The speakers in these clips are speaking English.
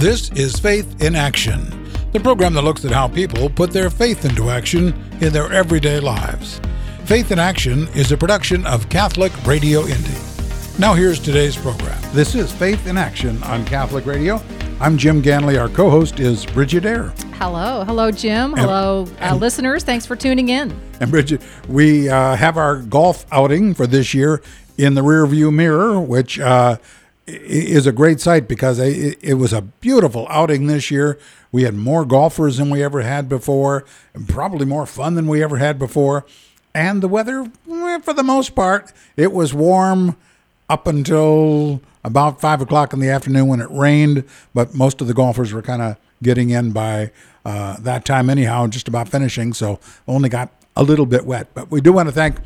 This is Faith in Action, the program that looks at how people put their faith into action in their everyday lives. Faith in Action is a production of Catholic Radio Indy. Now, here's today's program. This is Faith in Action on Catholic Radio. I'm Jim Ganley. Our co host is Bridget Eyre. Hello. Hello, Jim. Hello, uh, listeners. Thanks for tuning in. And Bridget, we uh, have our golf outing for this year in the rearview mirror, which uh, is a great sight because it was a beautiful outing this year. We had more golfers than we ever had before, and probably more fun than we ever had before. And the weather, for the most part, it was warm up until about five o'clock in the afternoon when it rained. But most of the golfers were kind of getting in by uh, that time, anyhow, just about finishing. So only got a little bit wet. But we do want to thank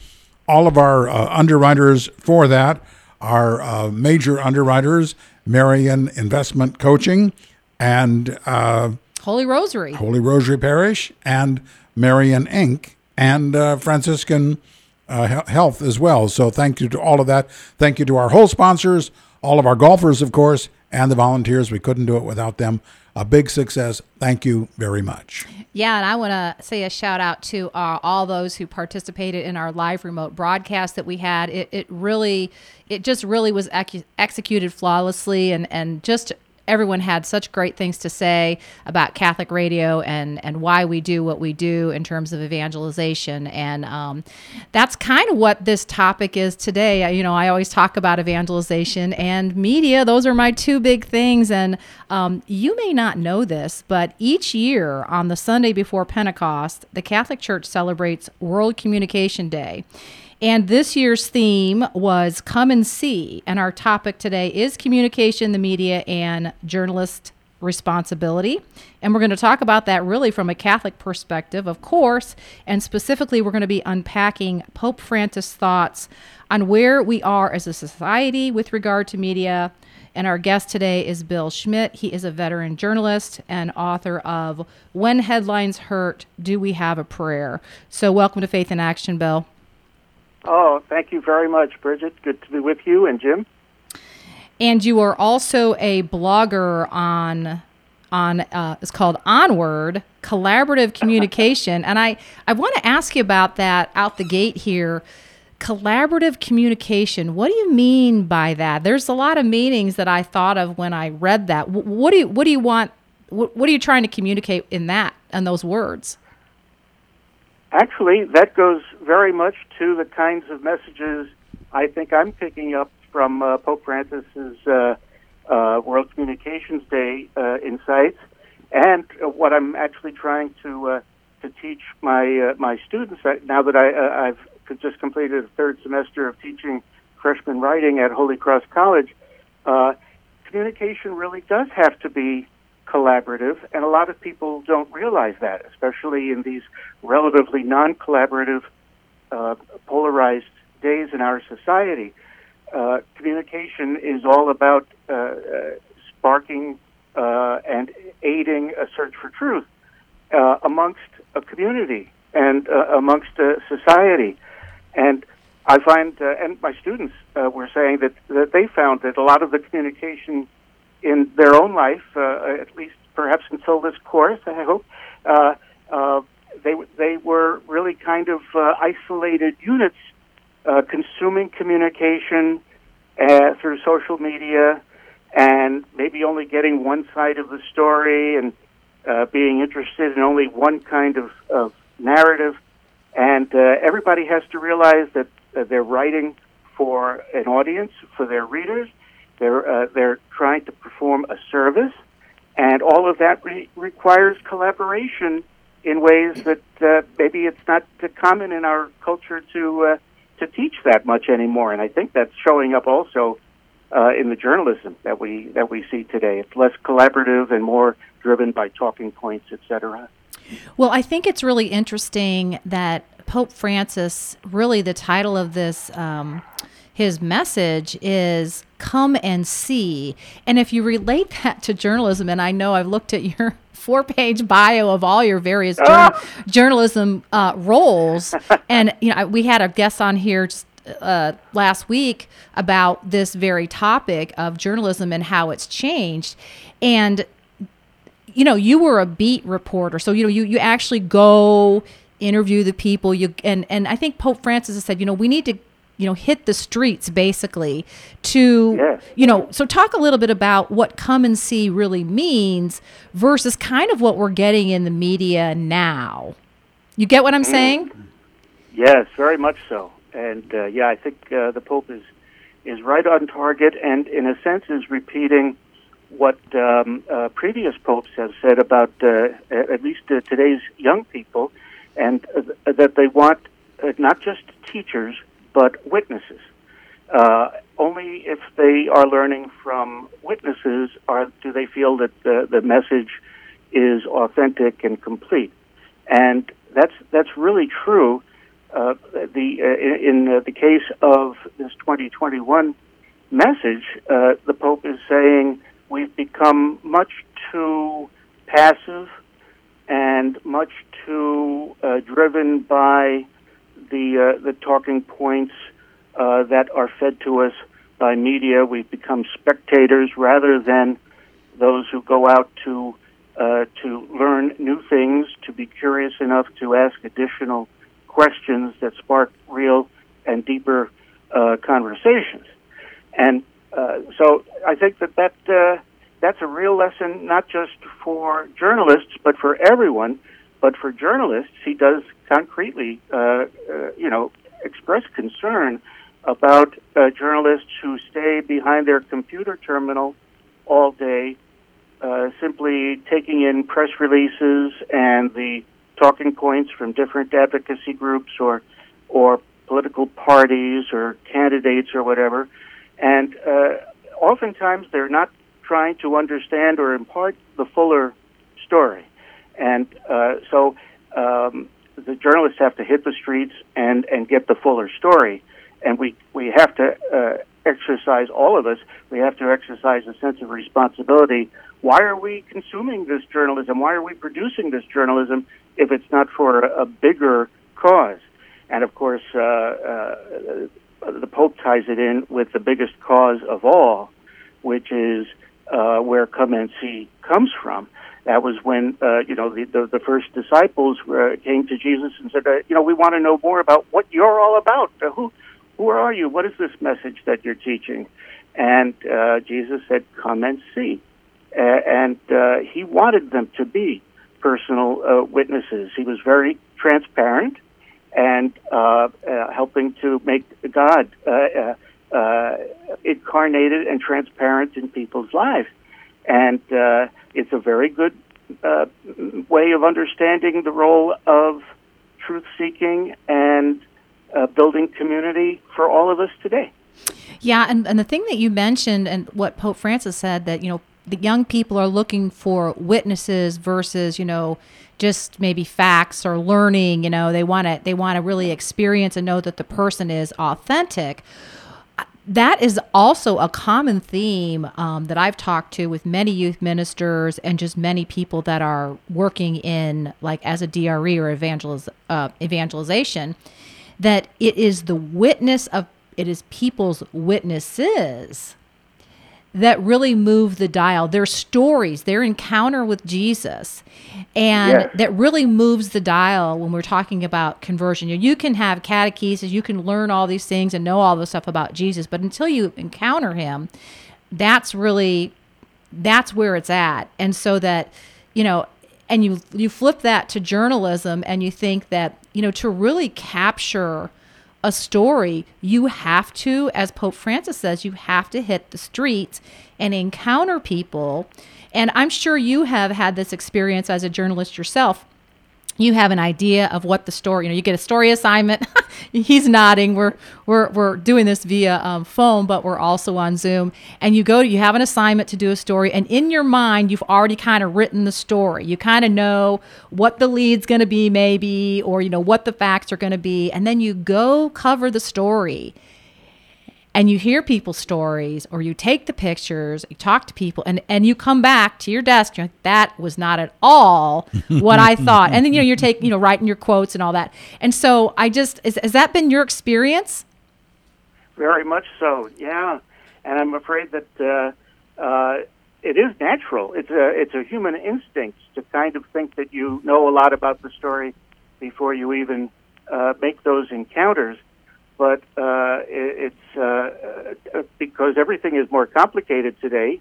all of our uh, underwriters for that our uh, major underwriters, Marian Investment Coaching and uh, Holy Rosary, Holy Rosary Parish, and Marian Inc. and uh, Franciscan uh, Health as well. So thank you to all of that. Thank you to our whole sponsors, all of our golfers, of course, and the volunteers. We couldn't do it without them. A big success. Thank you very much. Yeah, and I want to say a shout out to uh, all those who participated in our live remote broadcast that we had. It, it really, it just really was ex- executed flawlessly, and and just everyone had such great things to say about Catholic radio and and why we do what we do in terms of evangelization, and um, that's kind of what this topic is today. You know, I always talk about evangelization and media; those are my two big things. And um, you may not know this, but each year on the Sunday before Pentecost, the Catholic Church celebrates World Communication Day. And this year's theme was Come and See. And our topic today is communication, the media, and journalist responsibility. And we're going to talk about that really from a Catholic perspective, of course. And specifically, we're going to be unpacking Pope Francis' thoughts on where we are as a society with regard to media. And our guest today is Bill Schmidt. He is a veteran journalist and author of When Headlines Hurt Do We Have a Prayer? So, welcome to Faith in Action, Bill. Oh, thank you very much, Bridget. Good to be with you and Jim. And you are also a blogger on on uh, it's called Onword Collaborative Communication, and I I want to ask you about that out the gate here. Collaborative communication. What do you mean by that? There's a lot of meanings that I thought of when I read that. What do you What do you want? What, what are you trying to communicate in that and those words? Actually, that goes very much to the kinds of messages I think I'm picking up from uh, Pope Francis's uh, uh, World Communications Day uh, insights, and uh, what I'm actually trying to uh, to teach my my students now that I I've just completed a third semester of teaching freshman writing at Holy Cross College. communication really does have to be collaborative, and a lot of people don't realize that, especially in these relatively non collaborative, uh, polarized days in our society. Uh, communication is all about uh, uh sparking uh, and aiding a search for truth uh, amongst a community and amongst a society. And I find, and my students were saying that, that they found that a lot of the communication in their own life, uh, at least perhaps until this course, I hope, uh, uh, they they were really kind of uh, isolated units, uh, consuming communication uh, through social media, and maybe only getting one side of the story and uh, being interested in only one kind of, of narrative. And uh, everybody has to realize that uh, they're writing for an audience, for their readers, they're uh, they're trying to perform a service, and all of that re- requires collaboration in ways that uh, maybe it's not common in our culture to uh, to teach that much anymore. And I think that's showing up also uh, in the journalism that we that we see today. It's less collaborative and more driven by talking points, et cetera. Well, I think it's really interesting that Pope Francis, really the title of this. Um, his message is come and see. And if you relate that to journalism, and I know I've looked at your four page bio of all your various ah! journalism uh, roles, and you know we had a guest on here just, uh, last week about this very topic of journalism and how it's changed, and you know, you were a beat reporter, so you know, you you actually go interview the people. You and and I think Pope Francis has said, you know, we need to you know hit the streets basically to Yes. you know so talk a little bit about what come and see really means versus kind of what we're getting in the media now you get what i'm saying Yes, very much so. And uh, yeah, I think uh, the Pope is is right on target, and in a sense is repeating what um, uh, previous popes have said about uh, at least uh, today's young people, and uh, that they want uh, not just teachers but witnesses. Uh, only if they are learning from witnesses are do they feel that the, the message is authentic and complete. And that's that's really true. Uh, the uh, in uh, the case of this 2021 message, uh, the Pope is saying we've become much too passive and much too uh, driven by the uh, the talking points uh, that are fed to us by media. We've become spectators rather than those who go out to uh, to learn new things, to be curious enough to ask additional questions that spark real and deeper conversations. And so I think that that that's a real lesson, not just for journalists, but for everyone. But for journalists, he does concretely, uh, uh, you know, express concern about uh, journalists who stay behind their computer terminal all day, simply taking in press releases and the talking points from different advocacy groups or or political parties or candidates or whatever, and uh, oftentimes they're not trying to understand or impart the fuller story, and uh, so um, the journalists have to hit the streets and and get the fuller story, and we we have to uh, exercise all of us. We have to exercise a sense of responsibility. Why are we consuming this journalism? Why are we producing this journalism if it's not for a, a bigger cause? And of course, uh, uh, the Pope ties it in with the biggest cause of all, which is uh, where come and see comes from. That was when uh, you know the, the the first disciples uh, came to Jesus and said, uh, you know, we want to know more about what you're all about. Uh, who who are you? What is this message that you're teaching? And uh, Jesus said, come and see. Uh, and uh, he wanted them to be personal uh, witnesses. He was very transparent and uh, uh, helping to make God uh, uh, incarnated and transparent in people's lives. And uh, it's a very good uh, way of understanding the role of truth seeking and uh, building community for all of us today. Yeah, and, and the thing that you mentioned and what Pope Francis said that, you know, the young people are looking for witnesses versus, you know, just maybe facts or learning, you know, they want to they want to really experience and know that the person is authentic. That is also a common theme um, that I've talked to with many youth ministers and just many people that are working in like as a DRE or evangeliz- uh, evangelization. That it is the witness of it is people's witnesses that really move the dial. Their stories, their encounter with Jesus, and Yes. that really moves the dial when we're talking about conversion. You, know, you can have catechesis, you can learn all these things and know all this stuff about Jesus, but until you encounter him, that's really that's where it's at. And so that, you know, and you you flip that to journalism and you think that, you know, to really capture a story, you have to, as Pope Francis says, you have to hit the streets and encounter people. And I'm sure you have had this experience as a journalist yourself. You have an idea of what the story, you know, you get a story assignment. He's nodding. We're, we're, we're doing this via um, phone, but we're also on Zoom. And you go to, you have an assignment to do a story. And in your mind, you've already kind of written the story. You kind of know what the lead's going to be, maybe, or, you know, what the facts are going to be. And then you go cover the story and you hear people's stories or you take the pictures you talk to people and, and you come back to your desk you're like that was not at all what i thought and then you know you're taking you know writing your quotes and all that and so i just is, has that been your experience Very much so, yeah. And I'm afraid that uh, uh, it is natural. It's a it's a human instinct to kind of think that you know a lot about the story before you even uh, make those encounters. But uh, it, it's uh, uh, because everything is more complicated today,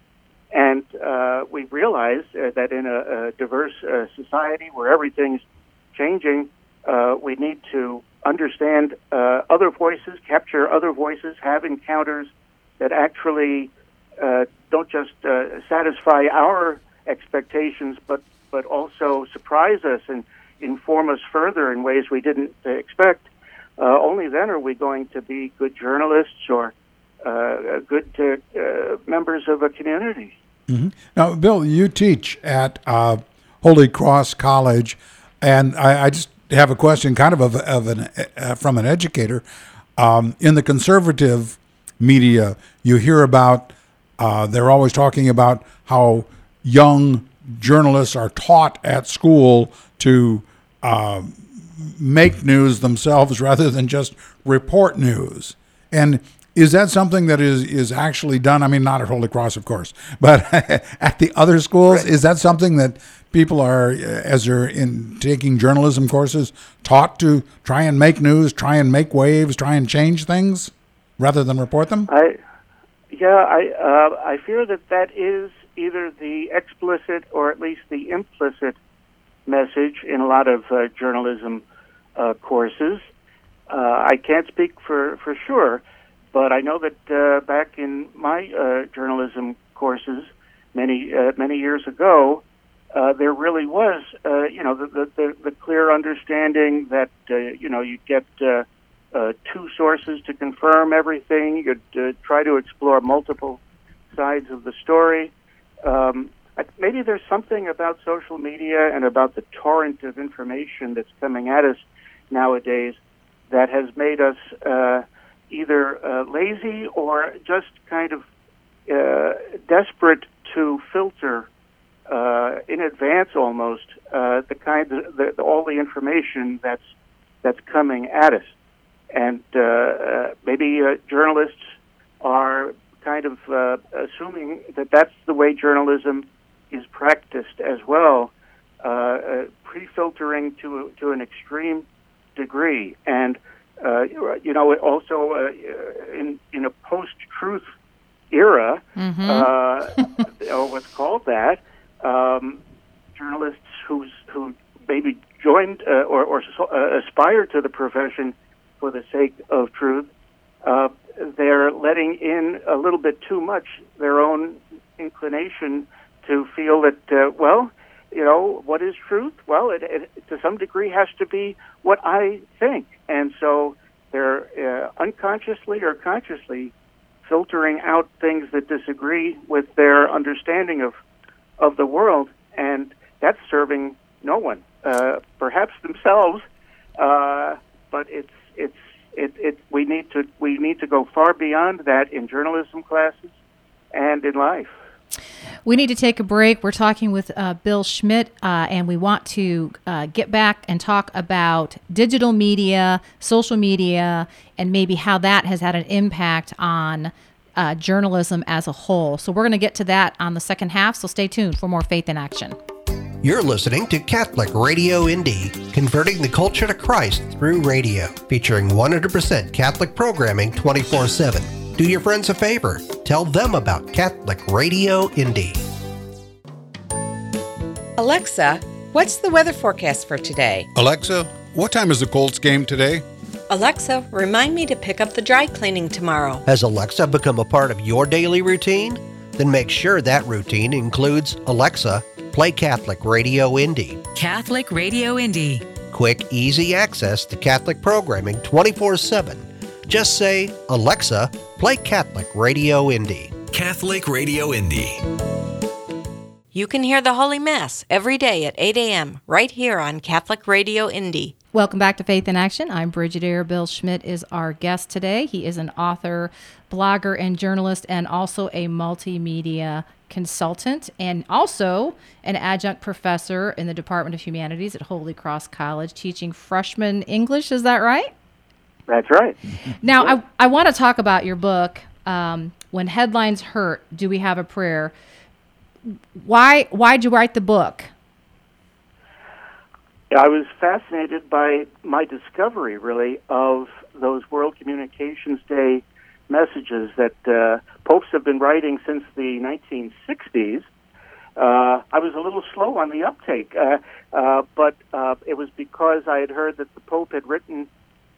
and uh, we realize uh, that in a, a diverse uh, society where everything's changing, we need to understand other voices, capture other voices, have encounters that actually don't just satisfy our expectations, but but also surprise us and inform us further in ways we didn't expect. Uh, only then are we going to be good journalists or uh, good uh, uh, members of a community. Mm-hmm. Now, Bill, you teach at uh, Holy Cross College, and I, I, just have a question, kind of of, of an uh, from an educator. Um, in the conservative media, you hear about uh, they're always talking about how young journalists are taught at school to uh, make news themselves rather than just report news. And is that something that is, is actually done? I mean, not at Holy Cross, of course, but at the other schools, right. is that something that people are, as they're in taking journalism courses, taught to try and make news, try and make waves, try and change things rather than report them? I, yeah, I uh, I fear that that is either the explicit or at least the implicit message in a lot of uh, journalism uh, courses. Uh, I can't speak for for sure, but I know that uh, back in my uh, journalism courses many uh, many years ago, there really was you know the, the the clear understanding that you know you get two sources to confirm everything. You'd try to explore multiple sides of the story. Um, maybe there's something about social media and about the torrent of information that's coming at us nowadays that has made us uh, either uh, lazy or just kind of uh, desperate to filter uh, in advance almost uh, the kind of the, all the information that's that's coming at us, and uh, maybe journalists are kind of assuming that that's the way journalism is practiced as well, uh, uh, pre-filtering to to an extreme degree, and uh, you know, also uh, in in a post-truth era, mm-hmm. uh, or what's called that, um, journalists who's who maybe joined uh, or, or uh, aspire to the profession for the sake of truth, uh, they're letting in a little bit too much their own inclination to feel that uh, well you know, what is truth? Well, it, it, to some degree has to be what I think. And so they're uh, unconsciously or consciously filtering out things that disagree with their understanding of, of the world. And that's serving no one, uh, perhaps themselves. Uh, but it's, it's, it, it, we need to, we need to go far beyond that in journalism classes and in life. We need to take a break. We're talking with uh, Bill Schmidt, uh, and we want to uh, get back and talk about digital media, social media, and maybe how that has had an impact on uh, journalism as a whole. So we're going to get to that on the second half. So stay tuned for more Faith in Action. You're listening to Catholic Radio Indy, converting the culture to Christ through radio, featuring 100% Catholic programming 24 7. Do your friends a favor. Tell them about Catholic Radio Indy. Alexa, what's the weather forecast for today? Alexa, what time is the Colts game today? Alexa, remind me to pick up the dry cleaning tomorrow. Has Alexa become a part of your daily routine? Then make sure that routine includes Alexa, play Catholic Radio Indy. Catholic Radio Indy. Quick, easy access to Catholic programming 24 7 just say, Alexa, play Catholic Radio Indy. Catholic Radio Indy. You can hear the Holy Mass every day at 8 a.m. right here on Catholic Radio Indy. Welcome back to Faith in Action. I'm Bridget Eyre Bill Schmidt is our guest today. He is an author, blogger, and journalist, and also a multimedia consultant, and also an adjunct professor in the Department of Humanities at Holy Cross College, teaching freshman English. Is that right? That's right. Now, I, I want to talk about your book, um, When Headlines Hurt Do We Have a Prayer? why why'd you write the book? I was fascinated by my discovery, really, of those World Communications Day messages that uh, popes have been writing since the 1960s. Uh, I was a little slow on the uptake, uh, uh, but uh, it was because I had heard that the Pope had written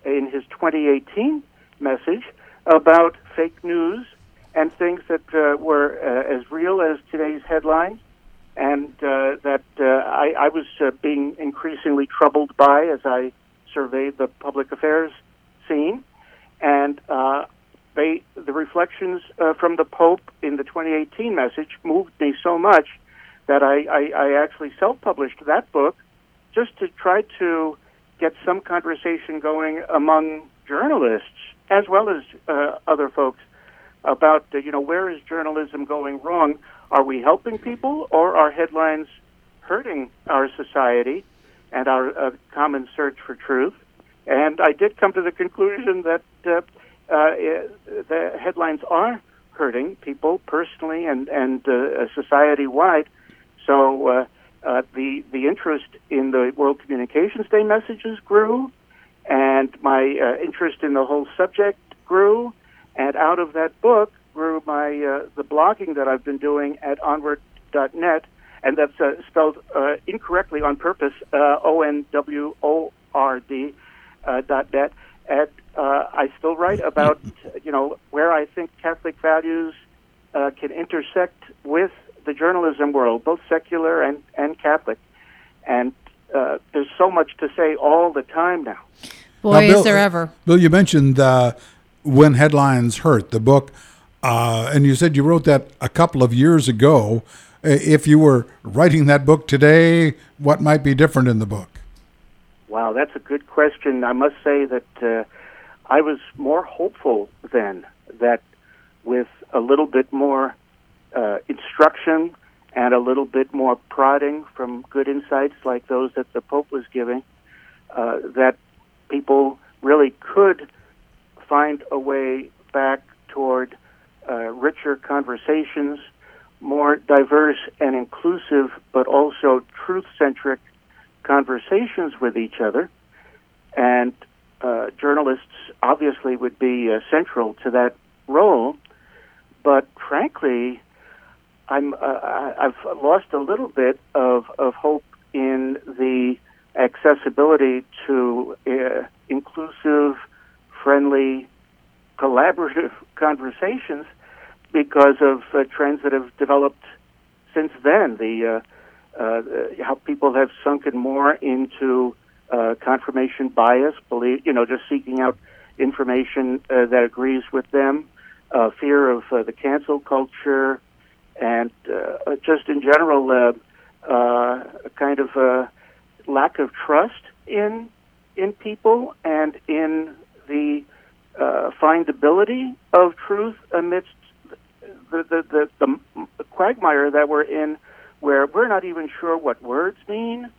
in his 2018 message about fake news and things that uh, were uh, as real as today's headlines, and uh, that uh, I, I was uh, being increasingly troubled by as I surveyed the public affairs scene, and uh, they the reflections from the Pope in the 2018 message moved me so much that I, I, I actually self-published that book just to try to get some conversation going among journalists as well as uh, other folks about uh, you know where is journalism going wrong? Are we helping people, or are headlines hurting our society and our uh, common search for truth? And I did come to the conclusion that uh, uh, the headlines are hurting people personally and and uh, society wide. So uh, the the interest in the World Communications Day messages grew, and my uh, interest in the whole subject grew, and out of that book grew my uh, the blogging that I've been doing at onword.net, and that's uh, spelled uh, incorrectly on purpose, uh, O N W O R D uh, dot net. And uh, I still write about you know where I think Catholic values can intersect with the journalism world, both secular and Catholic, and uh, there's so much to say all the time now. Boy, Now, is there ever. Bill, you mentioned uh, when headlines hurt the book, uh, and you said you wrote that a couple of years ago. Uh, If you were writing that book today, what might be different in the book? Wow, that's a good question. I must say that uh, I was more hopeful then that with a little bit more uh, instruction and a little bit more prodding from good insights like those that the Pope was giving, uh, that people really could find a way back toward uh, richer conversations, more diverse and inclusive, but also truth centric conversations with each other. And uh, journalists obviously would be uh, central to that role. But frankly, I'm, uh, I've lost a little bit of, of hope in the accessibility to uh, inclusive, friendly, collaborative conversations because of uh, trends that have developed since then. The uh, uh, how people have sunken more into uh, confirmation bias, believe you know, just seeking out information that agrees with them, fear of the cancel culture, and uh, just in general, uh, uh, a kind of uh, lack of trust in in people and in the uh, findability of truth amidst the, the the the quagmire that we're in, where we're not even sure what words mean,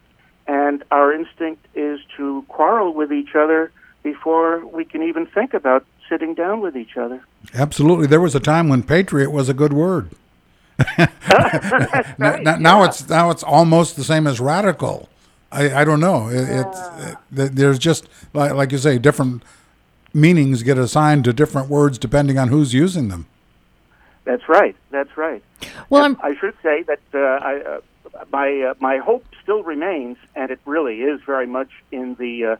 and our instinct is to quarrel with each other before we can even think about sitting down with each other. Absolutely. There was a time when patriot was a good word. Now, right, now- now yeah. it's now it's almost the same as radical. I, I don't know. It, it's it, th- there's just like, like you say, different meanings get assigned to different words depending on who's using them. That's right. That's right. Well, I'm I should say that uh, I, uh, my uh, my hope still remains, and it really is very much in the uh,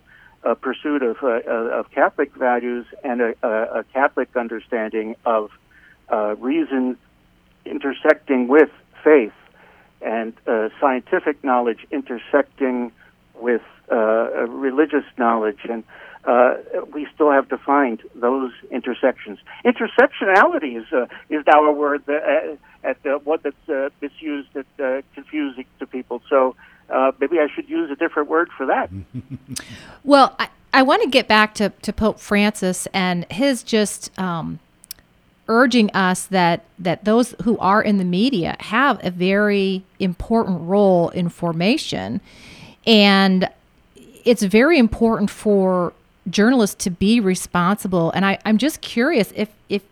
uh, pursuit of uh, uh, of Catholic values and a, a, a Catholic understanding of uh, reason intersecting with faith, and uh, scientific knowledge intersecting with uh, religious knowledge, and uh, we still have to find those intersections. Intersectionality is uh, is now a word that, uh, at uh, one that's uh, misused, that uh, confusing to people. So uh, maybe I should use a different word for that. Well, I, I want to get back to, to Pope Francis and his just um, urging us that that those who are in the media have a very important role in formation, and it's very important for journalists to be responsible. And I, I'm just curious if if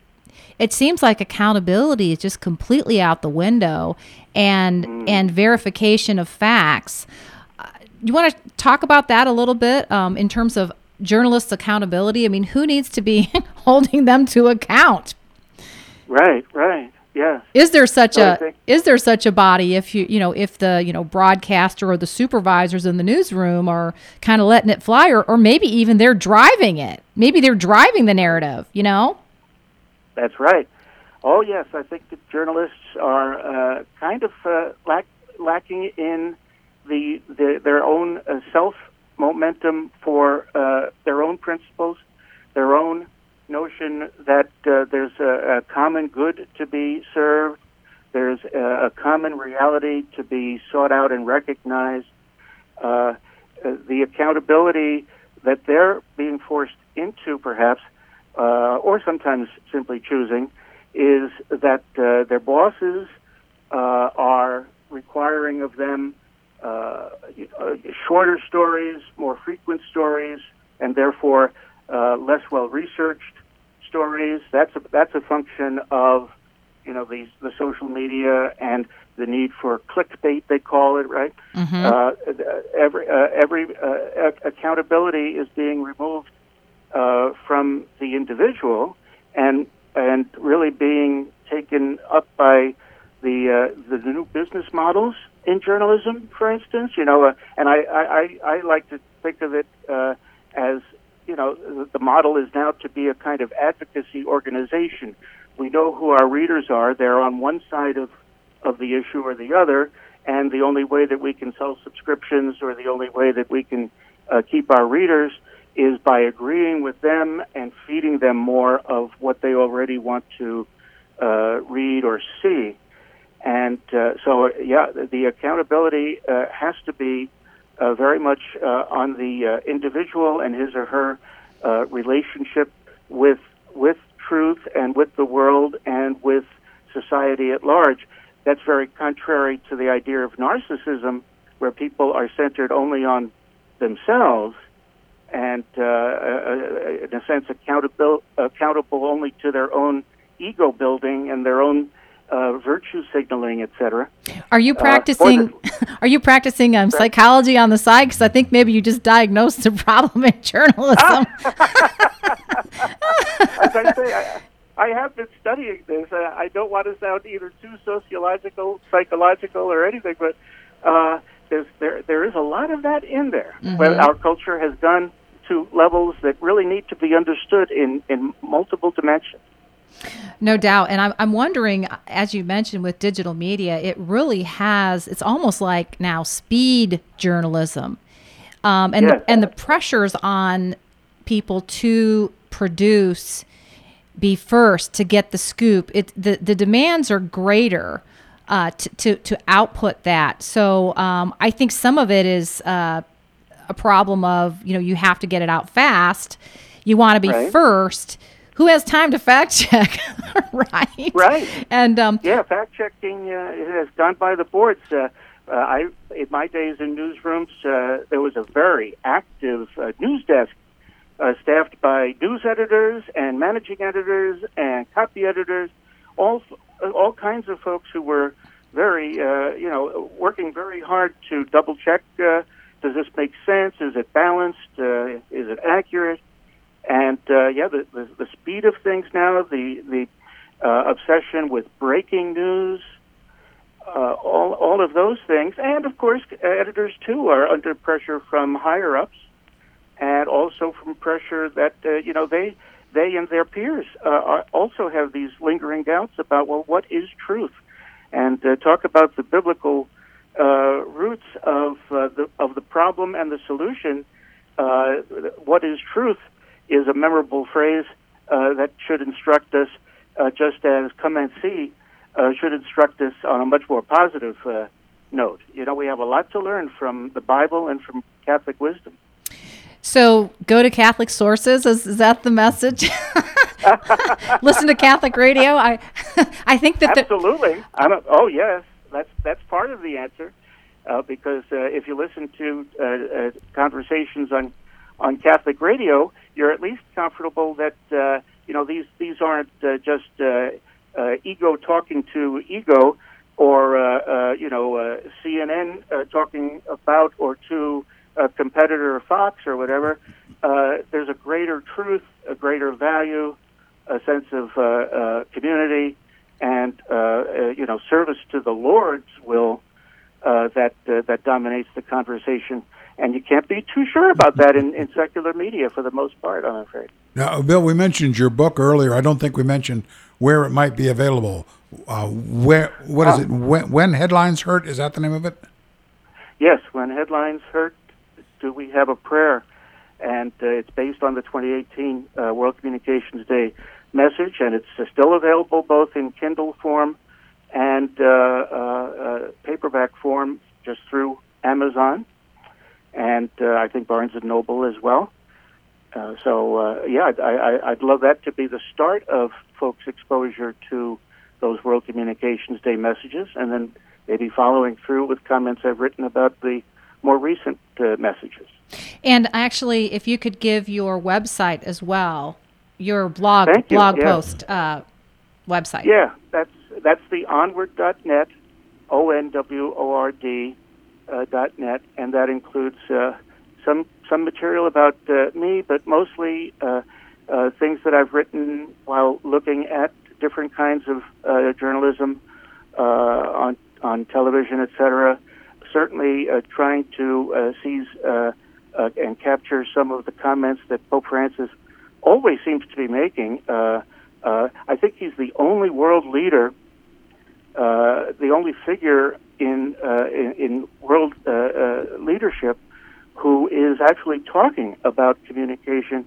it seems like accountability is just completely out the window, and Mm. and verification of facts. Uh, you want to talk about that a little bit um, in terms of journalists' accountability? I mean, who needs to be holding them to account? Right, right, yes. Is there such I a is there such a body if you you know if the you know broadcaster or the supervisors in the newsroom are kind of letting it fly or, or maybe even they're driving it maybe they're driving the narrative you know That's right. Oh, yes, I think that journalists are uh, kind of uh, lack, lacking in the, the their own uh, self momentum for uh, their own principles, their own notion that uh, there's a, a common good to be served, there's a, a common reality to be sought out and recognized. Uh, uh, the accountability that they're being forced into, perhaps, uh, or sometimes simply choosing, is that uh, their bosses uh, are requiring of them shorter stories, more frequent stories, and therefore uh, less well researched stories. That's a, that's a function of you know these the social media and the need for clickbait they call it right. Uh, every uh, every uh, ac- accountability is being removed uh, from the individual and and really being taken up by the uh, the new business models in journalism, for instance. You know, uh, and I, I, I I like to think of it uh, as you know the- model is now to be a kind of advocacy organization. We know who our readers are; they're on one side of of the issue or the other, and the only way that we can sell subscriptions or the only way that we can uh, keep our readers is by agreeing with them and feeding them more of what they already want to uh, read or see. And uh, so, yeah, the, the accountability uh, has to be uh, very much uh, on the uh, individual and his or her uh, relationship with with truth and with the world and with society at large. That's very contrary to the idea of narcissism, where people are centered only on themselves and, uh, uh, in a sense, accountable accountable only to their own ego building and their own uh, virtue signaling, etc. are you Uh, practicing or are you practicing um, psychology on the side because i think maybe you just diagnosed the problem in journalism As I say, I, I have been studying this. Uh, I don't want to sound either too sociological, psychological, or anything, but uh, there's there there is a lot of that in there. But our culture has gone to levels that really need to be understood in in multiple dimensions. No doubt. And I'm, I'm wondering, as you mentioned with digital media, it really has, it's almost like now speed journalism. Um, and, Yes. the, and the pressures on people to produce, be first, to get the scoop, it, the, the demands are greater. Uh, to, to, to output that. So um, I think some of it is uh, a problem of, you know, you have to get it out fast. You want to be Right. first. Who has time to fact check? right. Right. And um, Yeah, fact checking uh, has gone by the boards. Uh, uh, I in my days in newsrooms, uh, there was a very active uh, news desk uh, staffed by news editors and managing editors and copy editors, all all kinds of folks who were very uh, you know working very hard to double check. Uh, does this make sense? Is it balanced? Uh, is it accurate? And uh, yeah, the, the the speed of things now, the the uh, obsession with breaking news, uh, all all of those things, and of course, editors too are under pressure from higher ups, and also from pressure that uh, you know they they and their peers uh, are, also have these lingering doubts about well, what is truth, and uh, talk about the biblical uh, roots of uh, the of the problem and the solution. Uh, what is truth is a memorable phrase uh, that should instruct us, uh, just as come and see uh, should instruct us on a much more positive uh, note. You know, we have a lot to learn from the Bible and from Catholic wisdom. so go to Catholic sources. Is, is that the message? Listen to Catholic radio. I, I think that the, Absolutely. I'm a, oh yes, that's that's part of the answer, uh, because uh, if you listen to uh, uh, conversations on on Catholic radio, you're at least comfortable that uh, you know, these these aren't uh, just uh, uh, ego talking to ego, or uh, uh, you know, uh, CNN uh, talking about or to a competitor Fox or whatever. Uh, there's a greater truth, a greater value, a sense of uh, uh, community, and uh, uh, you know, service to the Lord's will uh, that uh, that dominates the conversation. And you can't be too sure about that in, in secular media for the most part, I'm afraid. Now, Bill, we mentioned your book earlier. I don't think we mentioned where it might be available. Uh, where what is it? When, when headlines hurt? Is that the name of it? Yes, when headlines hurt, do we have a prayer? And uh, it's based on the 2018 uh, World Communications Day message, and it's uh, still available both in Kindle form and uh, uh, uh, paperback form just through Amazon, and uh, I think Barnes and Noble as well. Uh, so uh, yeah, I'd, I, I'd love that to be the start of folks' exposure to those World Communications Day messages, and then maybe following through with comments I've written about the more recent uh, messages. And actually, if you could give your website as well, your blog you, blog yeah. post uh, website. Yeah, that's that's the onword.net, O N W O R D uh, net, and that includes uh, some some material about uh, me, but mostly uh, things that I've written while looking at different kinds of journalism on on television, etc. Certainly, trying to seize and capture some of the comments that Pope Francis always seems to be making. Uh, I think he's the only world leader, uh, the only figure in uh, in, in world uh, uh, leadership who is actually talking about communication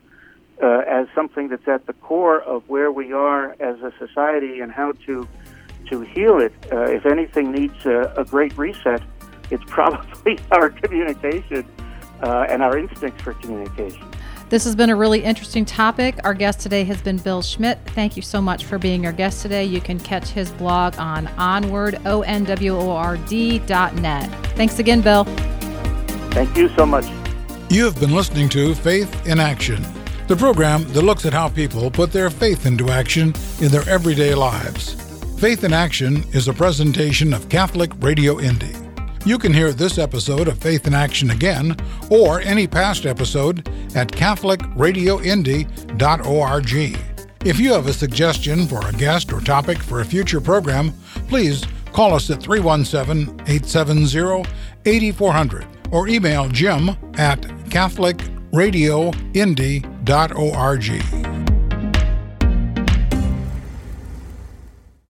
uh, as something that's at the core of where we are as a society and how to to heal it. If anything needs a, a great reset, it's probably our communication and our instincts for communication. This has been a really interesting topic. Our guest today has been Bill Schmidt. Thank you so much for being our guest today. You can catch his blog on onword, O N W O R D dot net. Thanks again, Bill. Thank you so much. You have been listening to Faith in Action, the program that looks at how people put their faith into action in their everyday lives. Faith in Action is a presentation of Catholic Radio Indy. You can hear this episode of Faith in Action again or any past episode at CatholicRadioIndy.org. If you have a suggestion for a guest or topic for a future program, please call us at 317 870 8400 or email jim at CatholicRadioIndy.org.